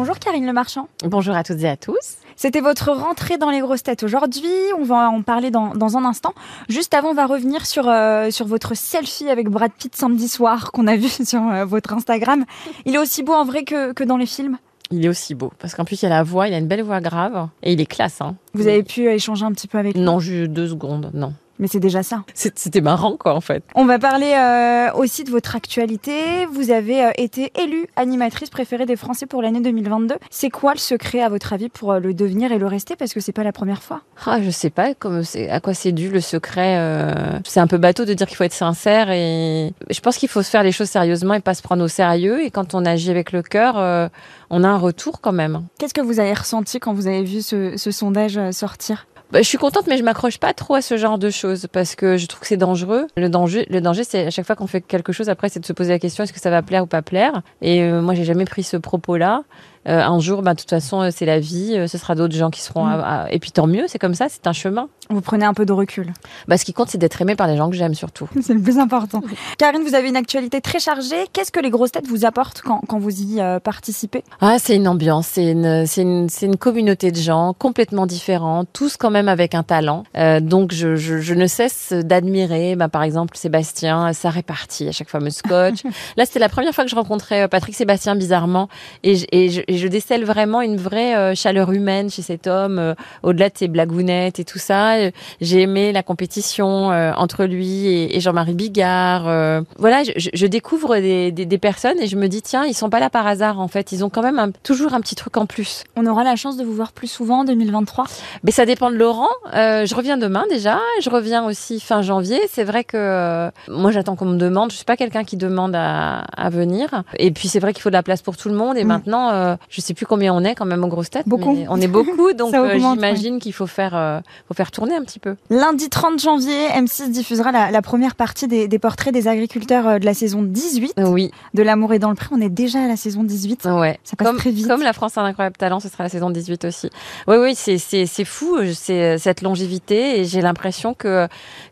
Bonjour Karine Le Marchand. Bonjour à toutes et à tous. C'était votre rentrée dans les grosses têtes aujourd'hui. On va en parler dans, dans un instant. Juste avant, on va revenir sur, euh, sur votre selfie avec Brad Pitt samedi soir qu'on a vu sur euh, votre Instagram. Il est aussi beau en vrai que, que dans les films. Il est aussi beau parce qu'en plus il a la voix, il a une belle voix grave et il est classe. Hein. Vous avez pu échanger un petit peu avec lui? Non, juste deux secondes, non. Mais c'est déjà ça. C'était marrant quoi en fait. On va parler euh, aussi de votre actualité. Vous avez euh, été élue animatrice préférée des Français pour l'année 2022. C'est quoi le secret à votre avis pour euh, le devenir et le rester? Parce que c'est pas la première fois. Ah, je sais pas comme à quoi c'est dû le secret. euh, C'est un peu bateau de dire qu'il faut être sincère et je pense qu'il faut se faire les choses sérieusement et pas se prendre au sérieux. Et quand on agit avec le cœur, on a un retour quand même. Qu'est-ce que vous avez ressenti quand vous avez vu ce, ce sondage sortir? Bah, je suis contente, mais je m'accroche pas trop à ce genre de choses parce que je trouve que c'est dangereux. Le danger, le danger, c'est à chaque fois qu'on fait quelque chose, après, c'est de se poser la question est-ce que ça va plaire ou pas plaire? Et euh, moi, j'ai jamais pris ce propos-là. Euh, un jour, bah, de toute façon, euh, c'est la vie. euh, ce sera d'autres gens qui seront. Mm. à- à- Et puis tant mieux, c'est comme ça, c'est un chemin. Vous prenez un peu de recul. Bah, ce qui compte, c'est d'être aimé par les gens que j'aime surtout. C'est le plus important. Karine, vous avez une actualité très chargée. Qu'est-ce que les grosses têtes vous apportent quand, quand vous y euh, participez? Ah, c'est une ambiance, c'est une, c'est une, c'est une communauté de gens complètement différents, tous quand même avec un talent. Euh, donc, je, je, je ne cesse d'admirer, bah, par exemple, Sébastien, sa répartie à chaque fois me scotch. Là, c'était la première fois que je rencontrais euh, Patrick Sébastien bizarrement, et et je, et je décèle vraiment une vraie euh, chaleur humaine chez cet homme, euh, au-delà de ses blagounettes et tout ça. Euh, J'ai aimé la compétition euh, entre lui et, et Jean-Marie Bigard. euh. voilà, je, je- je découvre des, des, des personnes et je me dis tiens, ils sont pas là par hasard en fait. Ils ont quand même un- toujours un petit truc en plus. On aura la chance de vous voir plus souvent en 2023. Mais ça dépend de Laurent. Euh, je reviens demain déjà. Je reviens aussi fin janvier. C'est vrai que euh, moi j'attends qu'on me demande. Je suis pas quelqu'un qui demande à, à venir. Et puis c'est vrai qu'il faut de la place pour tout le monde. Et Mm. maintenant, euh, je sais plus combien on est quand même aux grosses têtes. Beaucoup. mais On est beaucoup, donc euh, j'imagine qu'il faut faire, euh, faut faire tourner un petit peu. Lundi 30 janvier, M6 diffusera la, la première partie des, des portraits des agriculteurs euh, de la saison 18 Oui, de L'amour est dans le pré. On est déjà à la saison 18. ouais. Ça passe Comme, très vite. comme la France a un incroyable talent, ce sera la saison 18 aussi. Oui, oui, c'est fou, c'est cette longévité et j'ai l'impression que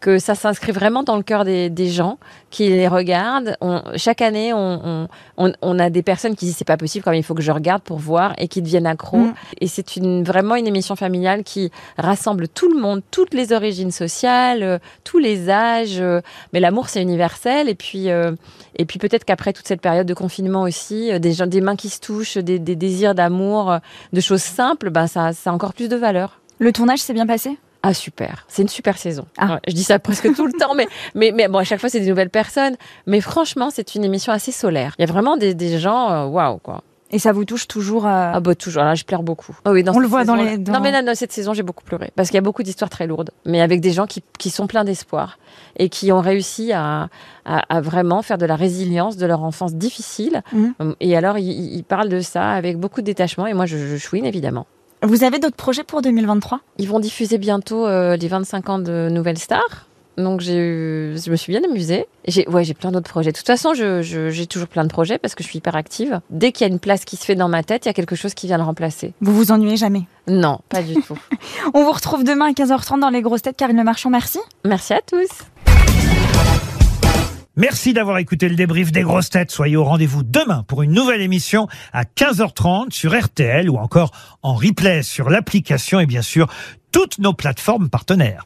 que ça s'inscrit vraiment dans le cœur des, des gens qui les regardent. On, chaque année, on, on, on, on a des personnes qui disent c'est pas possible, comme il faut que je regarde pour voir et qui deviennent accros. Mm. Et c'est une vraiment une émission familiale qui rassemble tout le monde, toutes les origines sociales, euh, tous les âges. euh, mais l'amour, c'est universel. Et puis euh, et puis peut-être qu'après toute cette période de confinement aussi, des gens, des mains qui se touchent, des, des désirs d'amour, de choses simples, ben ça, ça a encore plus de valeur. Le tournage s'est bien passé? Ah super, c'est une super saison. Ah. Ouais, je dis ça presque tout le temps, mais mais mais bon à chaque fois c'est des nouvelles personnes. Mais franchement c'est une émission assez solaire. Il y a vraiment des, des gens waouh quoi. Et ça vous touche toujours. euh, Ah bah toujours là je pleure beaucoup. Ah oui, dans On le cette voit dans saison, les- dans- Non mais là dans cette saison j'ai beaucoup pleuré parce qu'il y a beaucoup d'histoires très lourdes, mais avec des gens qui qui sont pleins d'espoir et qui ont réussi à, à à vraiment faire de la résilience de leur enfance difficile. Mhm. Et alors ils, ils ils parlent de ça avec beaucoup de détachement et moi je, je chouine évidemment. Vous avez d'autres projets pour 2023 Ils vont diffuser bientôt euh, les 25 ans de Nouvelle Star. Donc j'ai eu- je me suis bien amusée. J'ai ouais, j'ai plein d'autres projets. De toute façon, je- je- j'ai toujours plein de projets parce que je suis hyper active. Dès qu'il y a une place qui se fait dans ma tête, il y a quelque chose qui vient le remplacer. Vous vous ennuyez jamais? Non, pas du tout. On vous retrouve demain à 15h30 dans les grosses têtes. Karine Le Marchand, merci. Merci à tous. Merci d'avoir écouté le débrief des grosses têtes. Soyez au rendez-vous demain pour une nouvelle émission à 15h30 sur RTL ou encore en replay sur l'application et bien sûr toutes nos plateformes partenaires.